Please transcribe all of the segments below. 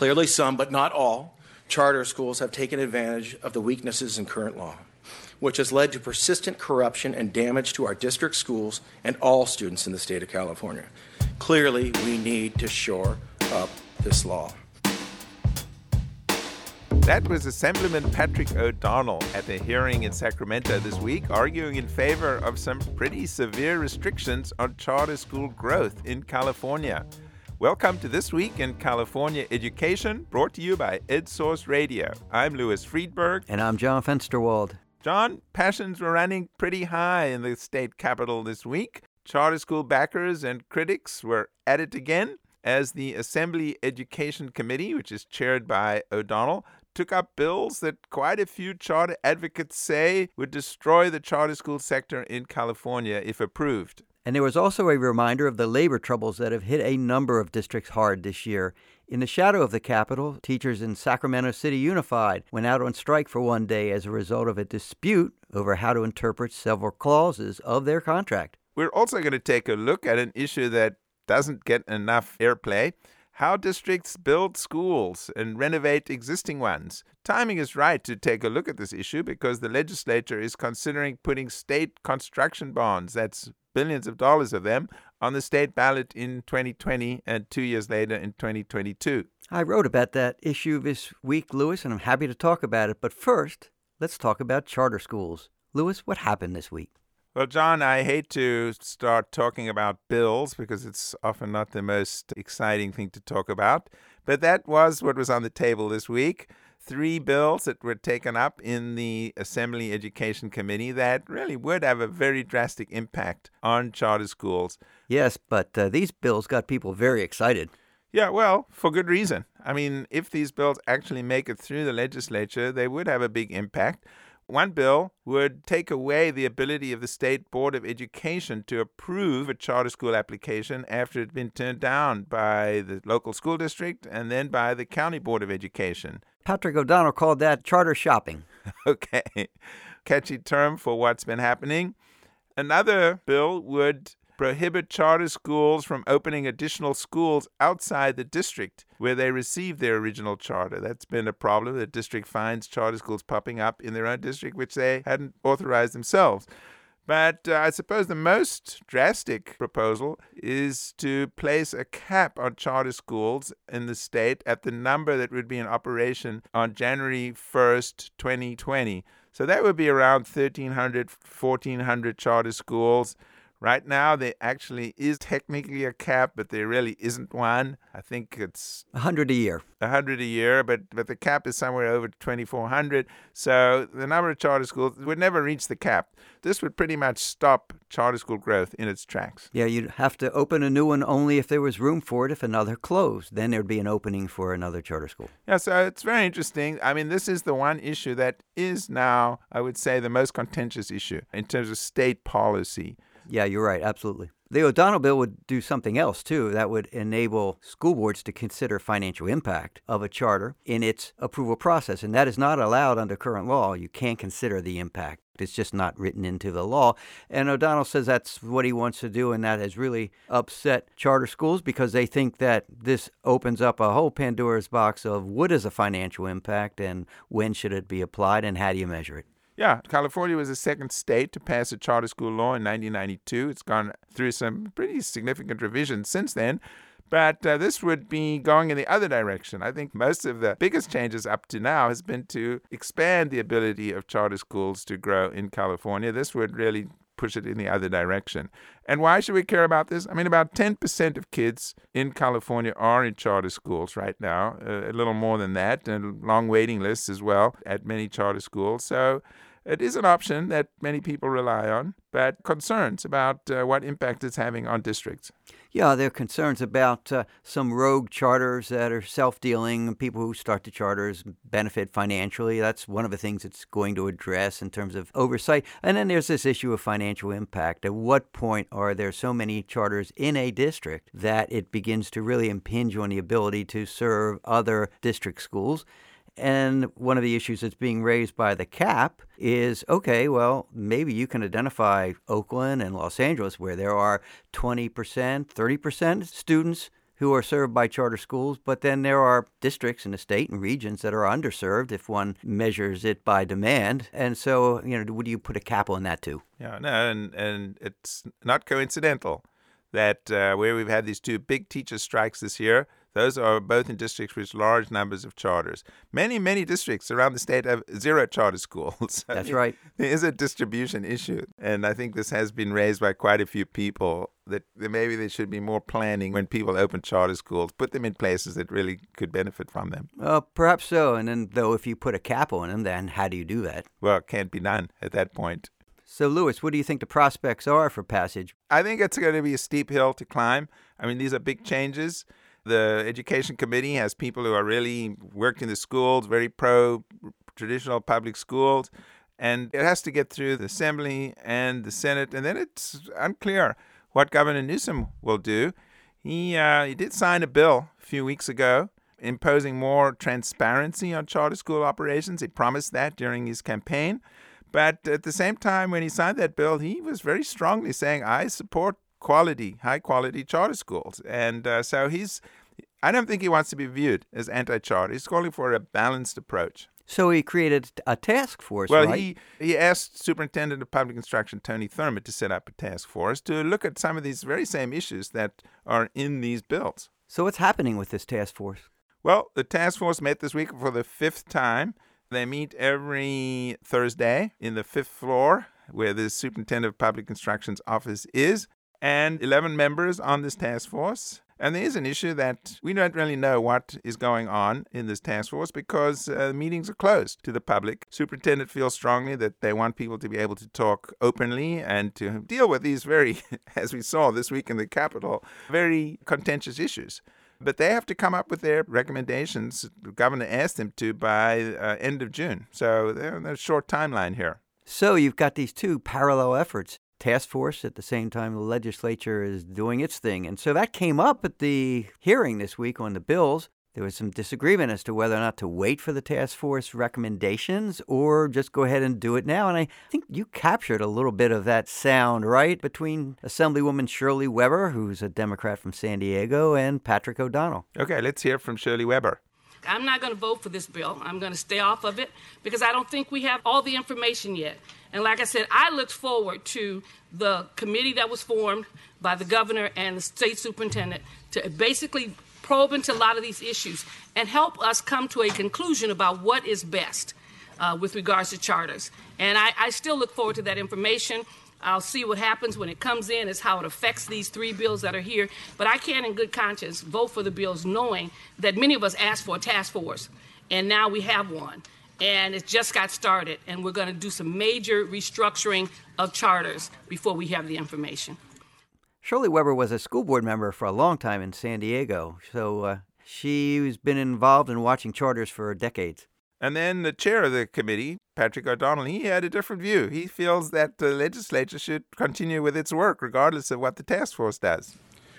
Clearly, some, but not all, charter schools have taken advantage of the weaknesses in current law, which has led to persistent corruption and damage to our district schools and all students in the state of California. Clearly, we need to shore up this law. That was Assemblyman Patrick O'Donnell at a hearing in Sacramento this week, arguing in favor of some pretty severe restrictions on charter school growth in California. Welcome to This Week in California Education, brought to you by EdSource Radio. I'm Louis Freedberg. And I'm John Fensterwald. John, passions were running pretty high in the state capital this week. Charter school backers and critics were at it again as the Assembly Education Committee, which is chaired by O'Donnell, took up bills that quite a few charter advocates say would destroy the charter school sector in California if approved. And there was also a reminder of the labor troubles that have hit a number of districts hard this year. In the shadow of the Capitol, teachers in Sacramento City Unified went out on strike for one day as a result of a dispute over how to interpret several clauses of their contract. We're also going to take a look at an issue that doesn't get enough airplay how districts build schools and renovate existing ones. Timing is right to take a look at this issue because the legislature is considering putting state construction bonds, that's billions of dollars of them, on the state ballot in 2020 and two years later in 2022. I wrote about that issue this week, Louis, and I'm happy to talk about it. But first, let's talk about charter schools. Louis, what happened this week? Well, John, I hate to start talking about bills because it's often not the most exciting thing to talk about. But that was what was on the table this week. Three bills that were taken up in the Assembly Education Committee that really would have a very drastic impact on charter schools. Yes, but uh, these bills got people very excited. Yeah, well, for good reason. I mean, if these bills actually make it through the legislature, they would have a big impact. One bill would take away the ability of the State Board of Education to approve a charter school application after it had been turned down by the local school district and then by the County Board of Education. Patrick O'Donnell called that charter shopping. okay. Catchy term for what's been happening. Another bill would prohibit charter schools from opening additional schools outside the district where they received their original charter. That's been a problem. The district finds charter schools popping up in their own district, which they hadn't authorized themselves. But uh, I suppose the most drastic proposal is to place a cap on charter schools in the state at the number that would be in operation on January 1st, 2020. So that would be around 1,300, 1,400 charter schools. Right now, there actually is technically a cap, but there really isn't one. I think it's a hundred a year. A hundred a year, but but the cap is somewhere over twenty four hundred. So the number of charter schools would never reach the cap. This would pretty much stop charter school growth in its tracks. Yeah, you'd have to open a new one only if there was room for it. If another closed, then there'd be an opening for another charter school. Yeah, so it's very interesting. I mean, this is the one issue that is now, I would say, the most contentious issue in terms of state policy. Yeah, you're right. Absolutely. The O'Donnell bill would do something else too. That would enable school boards to consider financial impact of a charter in its approval process. And that is not allowed under current law. You can't consider the impact. It's just not written into the law. And O'Donnell says that's what he wants to do, and that has really upset charter schools because they think that this opens up a whole Pandora's box of what is a financial impact and when should it be applied and how do you measure it. Yeah, California was the second state to pass a charter school law in 1992. It's gone through some pretty significant revisions since then. But uh, this would be going in the other direction. I think most of the biggest changes up to now has been to expand the ability of charter schools to grow in California. This would really push it in the other direction. And why should we care about this? I mean, about 10% of kids in California are in charter schools right now, uh, a little more than that, and long waiting lists as well at many charter schools. So it is an option that many people rely on, but concerns about uh, what impact it's having on districts. Yeah, there are concerns about uh, some rogue charters that are self dealing. People who start the charters benefit financially. That's one of the things it's going to address in terms of oversight. And then there's this issue of financial impact. At what point are there so many charters in a district that it begins to really impinge on the ability to serve other district schools? And one of the issues that's being raised by the CAP is okay, well, maybe you can identify Oakland and Los Angeles where there are 20%, 30% students who are served by charter schools, but then there are districts in the state and regions that are underserved if one measures it by demand. And so, you know, would you put a cap on that too? Yeah, no, and, and it's not coincidental that uh, where we've had these two big teacher strikes this year, those are both in districts with large numbers of charters. Many, many districts around the state have zero charter schools. That's right. There is a distribution issue. And I think this has been raised by quite a few people that maybe there should be more planning when people open charter schools, put them in places that really could benefit from them. Uh, perhaps so. And then, though, if you put a cap on them, then how do you do that? Well, it can't be done at that point. So, Louis, what do you think the prospects are for passage? I think it's going to be a steep hill to climb. I mean, these are big changes. The education committee has people who are really worked in the schools, very pro traditional public schools, and it has to get through the assembly and the senate, and then it's unclear what Governor Newsom will do. He uh, he did sign a bill a few weeks ago imposing more transparency on charter school operations. He promised that during his campaign. But at the same time, when he signed that bill, he was very strongly saying, I support quality, high quality charter schools. And uh, so he's, I don't think he wants to be viewed as anti charter. He's calling for a balanced approach. So he created a task force. Well, right? he he asked Superintendent of Public Instruction Tony Thurmond to set up a task force to look at some of these very same issues that are in these bills. So what's happening with this task force? Well, the task force met this week for the fifth time. They meet every Thursday in the fifth floor where the Superintendent of Public Instruction's office is, and 11 members on this task force. And there is an issue that we don't really know what is going on in this task force because uh, meetings are closed to the public. Superintendent feels strongly that they want people to be able to talk openly and to deal with these very, as we saw this week in the Capitol, very contentious issues. But they have to come up with their recommendations. The governor asked them to by uh, end of June. So they're there's a short timeline here. So you've got these two parallel efforts task force at the same time the legislature is doing its thing. And so that came up at the hearing this week on the bills. There was some disagreement as to whether or not to wait for the task force recommendations or just go ahead and do it now. And I think you captured a little bit of that sound, right, between Assemblywoman Shirley Weber, who's a Democrat from San Diego, and Patrick O'Donnell. Okay, let's hear from Shirley Weber. I'm not going to vote for this bill. I'm going to stay off of it because I don't think we have all the information yet. And like I said, I looked forward to the committee that was formed by the governor and the state superintendent to basically probe into a lot of these issues and help us come to a conclusion about what is best uh, with regards to charters. And I, I still look forward to that information. I'll see what happens when it comes in, is how it affects these three bills that are here. But I can't, in good conscience, vote for the bills knowing that many of us asked for a task force, and now we have one. And it just got started, and we're going to do some major restructuring of charters before we have the information. Shirley Weber was a school board member for a long time in San Diego, so uh, she's been involved in watching charters for decades. And then the chair of the committee, Patrick O'Donnell, he had a different view. He feels that the legislature should continue with its work regardless of what the task force does.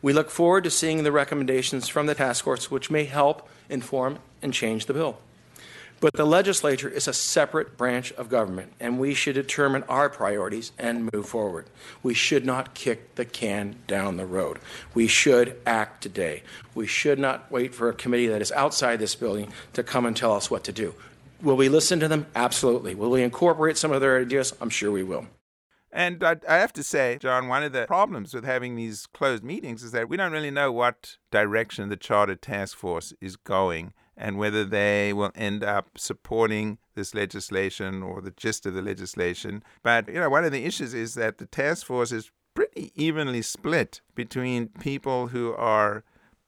We look forward to seeing the recommendations from the task force, which may help inform and change the bill. But the legislature is a separate branch of government, and we should determine our priorities and move forward. We should not kick the can down the road. We should act today. We should not wait for a committee that is outside this building to come and tell us what to do. Will we listen to them? Absolutely. Will we incorporate some of their ideas? I'm sure we will. And I, I, have to say, John, one of the problems with having these closed meetings is that we don't really know what direction the Charter Task Force is going and whether they will end up supporting this legislation or the gist of the legislation. But, you know, one of the issues is that the task force is pretty evenly split between people who are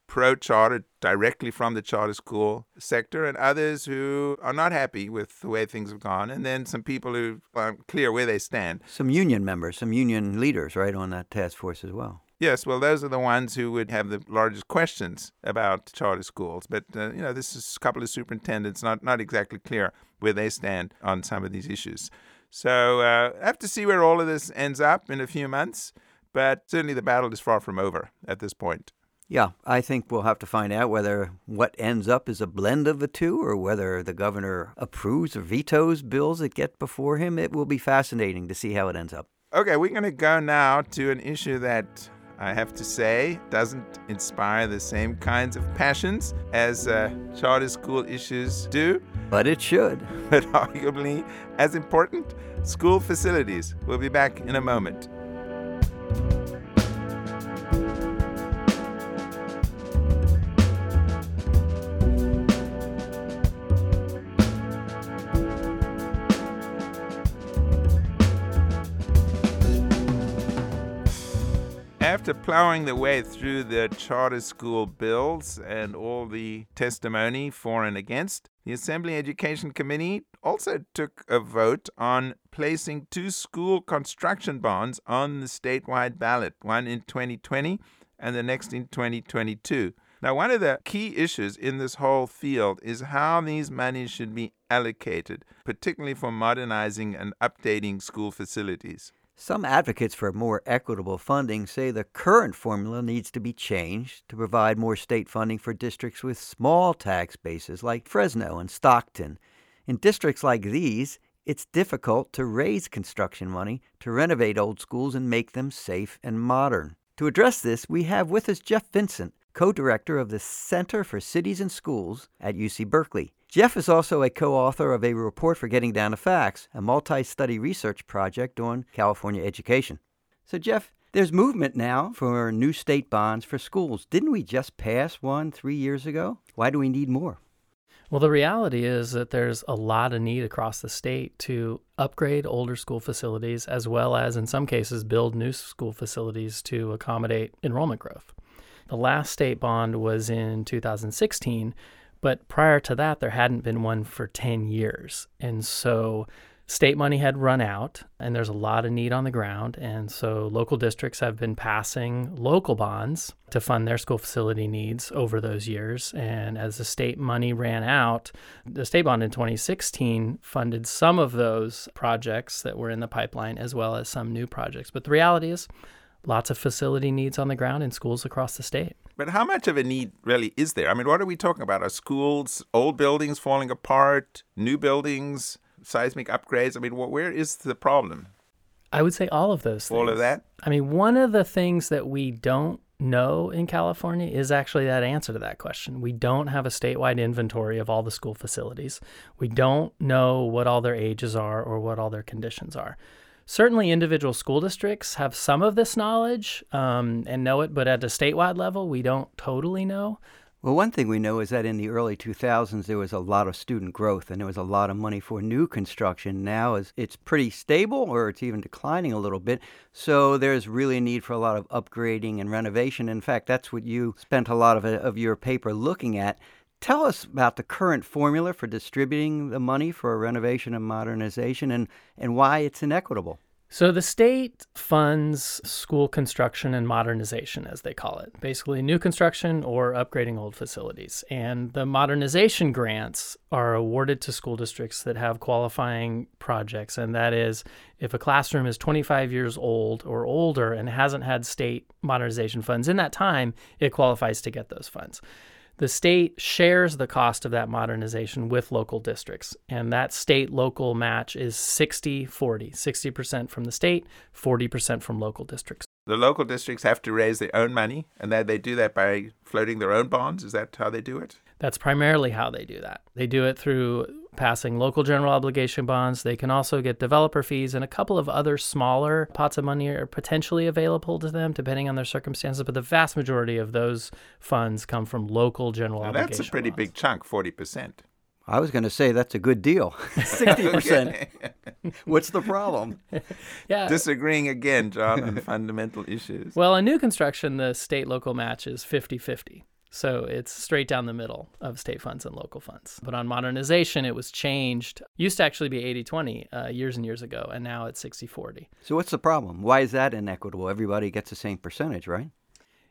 pro charter directly from the charter school sector and others who are not happy with the way things have gone and then some people who are clear where they stand some union members some union leaders right on that task force as well Yes, well, those are the ones who would have the largest questions about charter schools. But uh, you know, this is a couple of superintendents, not not exactly clear where they stand on some of these issues. So uh, I have to see where all of this ends up in a few months. But certainly, the battle is far from over at this point. Yeah, I think we'll have to find out whether what ends up is a blend of the two or whether the governor approves or vetoes bills that get before him. It will be fascinating to see how it ends up. Okay, we're going to go now to an issue that I have to say, doesn't inspire the same kinds of passions as uh, charter school issues do. But it should. But arguably as important, school facilities. We'll be back in a moment. After plowing the way through the charter school bills and all the testimony for and against, the Assembly Education Committee also took a vote on placing two school construction bonds on the statewide ballot, one in 2020 and the next in 2022. Now, one of the key issues in this whole field is how these monies should be allocated, particularly for modernizing and updating school facilities. Some advocates for more equitable funding say the current formula needs to be changed to provide more state funding for districts with small tax bases like Fresno and Stockton. In districts like these, it's difficult to raise construction money to renovate old schools and make them safe and modern. To address this, we have with us Jeff Vincent, co director of the Center for Cities and Schools at UC Berkeley. Jeff is also a co author of a report for Getting Down to Facts, a multi study research project on California education. So, Jeff, there's movement now for new state bonds for schools. Didn't we just pass one three years ago? Why do we need more? Well, the reality is that there's a lot of need across the state to upgrade older school facilities, as well as, in some cases, build new school facilities to accommodate enrollment growth. The last state bond was in 2016 but prior to that, there hadn't been one for 10 years. And so state money had run out, and there's a lot of need on the ground. And so local districts have been passing local bonds to fund their school facility needs over those years. And as the state money ran out, the state bond in 2016 funded some of those projects that were in the pipeline as well as some new projects. But the reality is, lots of facility needs on the ground in schools across the state. But how much of a need really is there? I mean, what are we talking about? Are schools, old buildings falling apart, new buildings, seismic upgrades? I mean, where is the problem? I would say all of those things. All of that? I mean, one of the things that we don't know in California is actually that answer to that question. We don't have a statewide inventory of all the school facilities. We don't know what all their ages are or what all their conditions are certainly individual school districts have some of this knowledge um, and know it, but at a statewide level, we don't totally know. Well, one thing we know is that in the early 2000s, there was a lot of student growth and there was a lot of money for new construction. Now it's pretty stable or it's even declining a little bit. So there's really a need for a lot of upgrading and renovation. In fact, that's what you spent a lot of, of your paper looking at. Tell us about the current formula for distributing the money for renovation and modernization and, and why it's inequitable. So, the state funds school construction and modernization, as they call it, basically new construction or upgrading old facilities. And the modernization grants are awarded to school districts that have qualifying projects. And that is if a classroom is 25 years old or older and hasn't had state modernization funds in that time, it qualifies to get those funds the state shares the cost of that modernization with local districts. And that state local match is 60 40, 60% from the state, 40% from local districts. The local districts have to raise their own money, and that they do that by floating their own bonds. Is that how they do it? That's primarily how they do that. They do it through passing local general obligation bonds. They can also get developer fees, and a couple of other smaller pots of money are potentially available to them depending on their circumstances. But the vast majority of those funds come from local general now obligation. That's a pretty bonds. big chunk, 40%. I was going to say that's a good deal. 60%. What's the problem? yeah. Disagreeing again, John, on fundamental issues. Well, in new construction, the state local match is 50 50. So it's straight down the middle of state funds and local funds. But on modernization, it was changed. Used to actually be 80 20 uh, years and years ago, and now it's 60 40. So what's the problem? Why is that inequitable? Everybody gets the same percentage, right?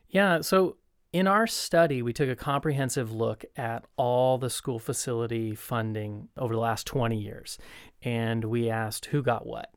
Yeah. So in our study, we took a comprehensive look at all the school facility funding over the last 20 years, and we asked who got what.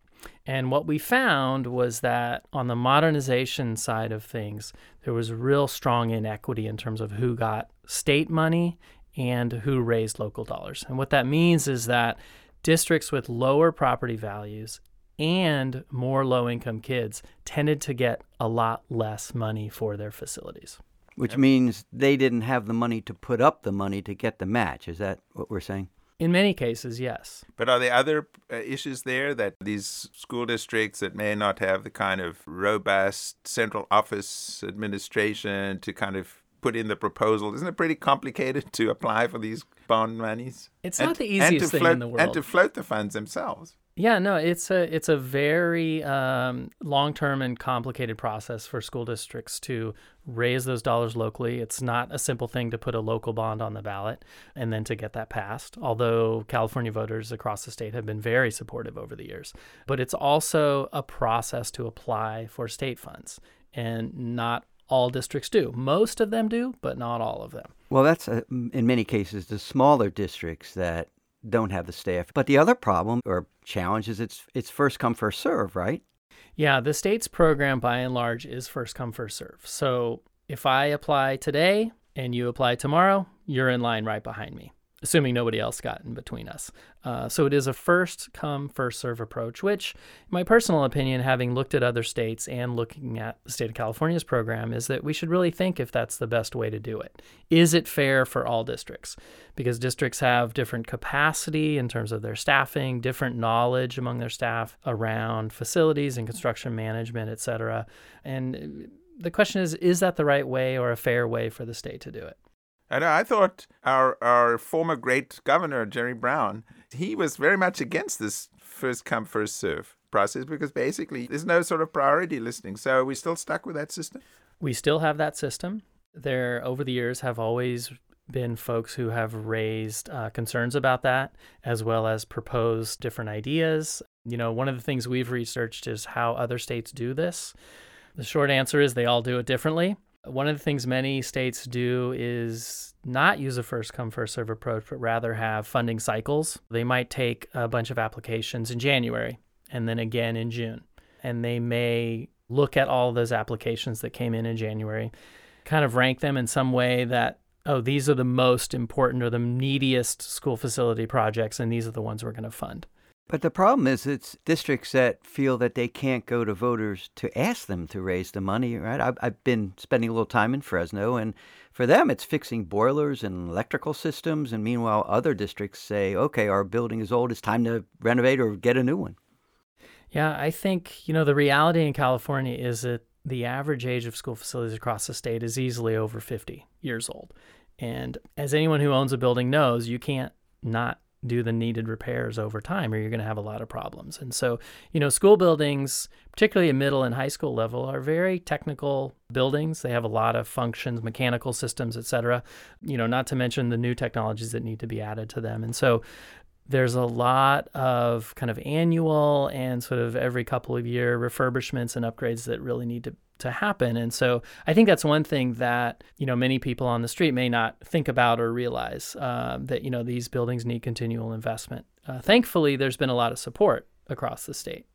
And what we found was that on the modernization side of things, there was real strong inequity in terms of who got state money and who raised local dollars. And what that means is that districts with lower property values and more low income kids tended to get a lot less money for their facilities. Which means they didn't have the money to put up the money to get the match. Is that what we're saying? In many cases, yes. But are there other uh, issues there that these school districts that may not have the kind of robust central office administration to kind of put in the proposal? Isn't it pretty complicated to apply for these bond monies? It's And- not the and to easiest thing float- in the world. And to float the funds themselves. Yeah, no, it's a it's a very um, long term and complicated process for school districts to raise those dollars locally. It's not a simple thing to put a local bond on the ballot and then to get that passed. Although California voters across the state have been very supportive over the years, but it's also a process to apply for state funds, and not all districts do. Most of them do, but not all of them. Well, that's uh, in many cases the smaller districts that don't have the staff. But the other problem or challenge is it's it's first come first serve, right? Yeah, the state's program by and large is first come, first serve. So if I apply today and you apply tomorrow, you're in line right behind me, assuming nobody else got in between us. Uh, so it is a first come, first serve approach, which, my personal opinion, having looked at other states and looking at the state of California's program, is that we should really think if that's the best way to do it. Is it fair for all districts? Because districts have different capacity in terms of their staffing, different knowledge among their staff around facilities and construction management, et cetera. And the question is, is that the right way or a fair way for the state to do it? Know. I thought our our former great governor Jerry Brown, he was very much against this first come first serve process because basically there's no sort of priority listing. So we still stuck with that system? We still have that system. There, over the years, have always been folks who have raised uh, concerns about that, as well as proposed different ideas. You know, one of the things we've researched is how other states do this. The short answer is they all do it differently. One of the things many states do is not use a first come, first serve approach, but rather have funding cycles. They might take a bunch of applications in January and then again in June. And they may look at all those applications that came in in January, kind of rank them in some way that, oh, these are the most important or the neediest school facility projects, and these are the ones we're going to fund. But the problem is, it's districts that feel that they can't go to voters to ask them to raise the money, right? I've, I've been spending a little time in Fresno, and for them, it's fixing boilers and electrical systems. And meanwhile, other districts say, okay, our building is old, it's time to renovate or get a new one. Yeah, I think, you know, the reality in California is that the average age of school facilities across the state is easily over 50 years old. And as anyone who owns a building knows, you can't not do the needed repairs over time or you're going to have a lot of problems. And so, you know, school buildings, particularly at middle and high school level, are very technical buildings. They have a lot of functions, mechanical systems, et cetera, you know, not to mention the new technologies that need to be added to them. And so there's a lot of kind of annual and sort of every couple of year refurbishments and upgrades that really need to to happen. And so I think that's one thing that you know many people on the street may not think about or realize uh, that you know these buildings need continual investment. Uh, thankfully, there's been a lot of support across the state.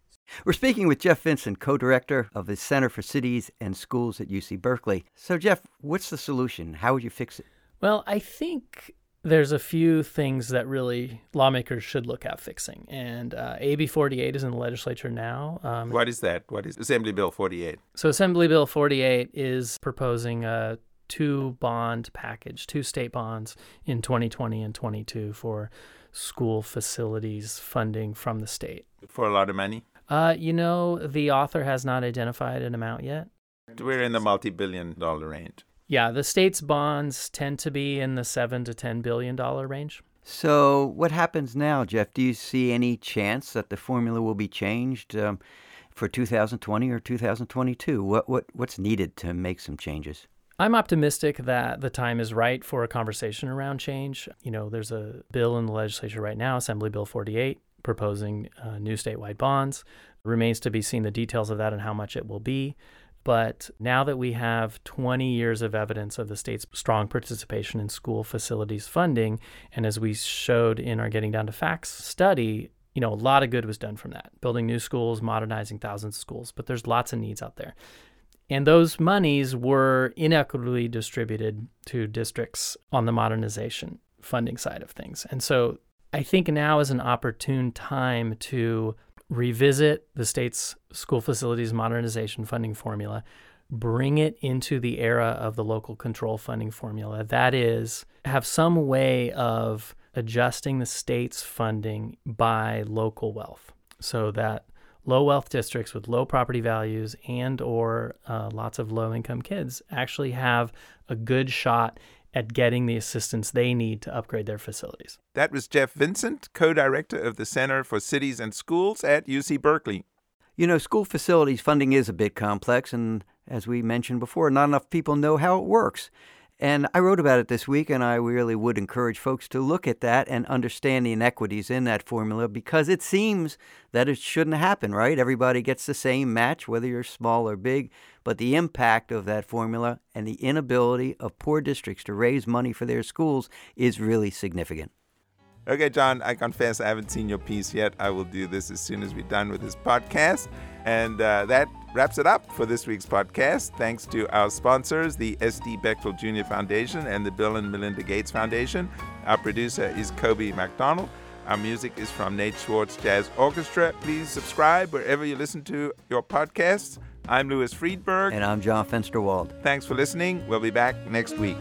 We're speaking with Jeff Vincent, co director of the Center for Cities and Schools at UC Berkeley. So, Jeff, what's the solution? How would you fix it? Well, I think there's a few things that really lawmakers should look at fixing. And uh, AB 48 is in the legislature now. Um, What is that? What is Assembly Bill 48? So Assembly Bill 48 is proposing a two bond package, two state bonds in 2020 and 22 for school facilities funding from the state. For a lot of money? Uh, you know, the author has not identified an amount yet. We're in the multi billion dollar range. Yeah, the state's bonds tend to be in the seven to ten billion dollar range. So, what happens now, Jeff? Do you see any chance that the formula will be changed um, for 2020 or 2022? What, what, what's needed to make some changes? I'm optimistic that the time is right for a conversation around change. You know, there's a bill in the legislature right now, Assembly Bill 48, proposing uh, new statewide bonds. Remains to be seen the details of that and how much it will be. But now that we have 20 years of evidence of the state's strong participation in school facilities funding, and as we showed in our Getting Down to Facts study, you know, a lot of good was done from that, building new schools, modernizing thousands of schools, but there's lots of needs out there. And those monies were inequitably distributed to districts on the modernization funding side of things. And so I think now is an opportune time to revisit the state's school facilities modernization funding formula, bring it into the era of the local control funding formula. That is, have some way of adjusting the state's funding by local wealth so that low wealth districts with low property values and or uh, lots of low income kids actually have a good shot at getting the assistance they need to upgrade their facilities. That was Jeff Vincent, co director of the Center for Cities and Schools at UC Berkeley. You know, school facilities funding is a bit complex, and as we mentioned before, not enough people know how it works. And I wrote about it this week, and I really would encourage folks to look at that and understand the inequities in that formula because it seems that it shouldn't happen, right? Everybody gets the same match, whether you're small or big. But the impact of that formula and the inability of poor districts to raise money for their schools is really significant. Okay, John, I confess I haven't seen your piece yet. I will do this as soon as we're done with this podcast. And uh, that wraps it up for this week's podcast. Thanks to our sponsors, the S.D. Bechtel Jr. Foundation and the Bill and Melinda Gates Foundation. Our producer is Kobe McDonald. Our music is from Nate Schwartz Jazz Orchestra. Please subscribe wherever you listen to your podcasts. I'm Louis Freedberg. And I'm John Fensterwald. Thanks for listening. We'll be back next week.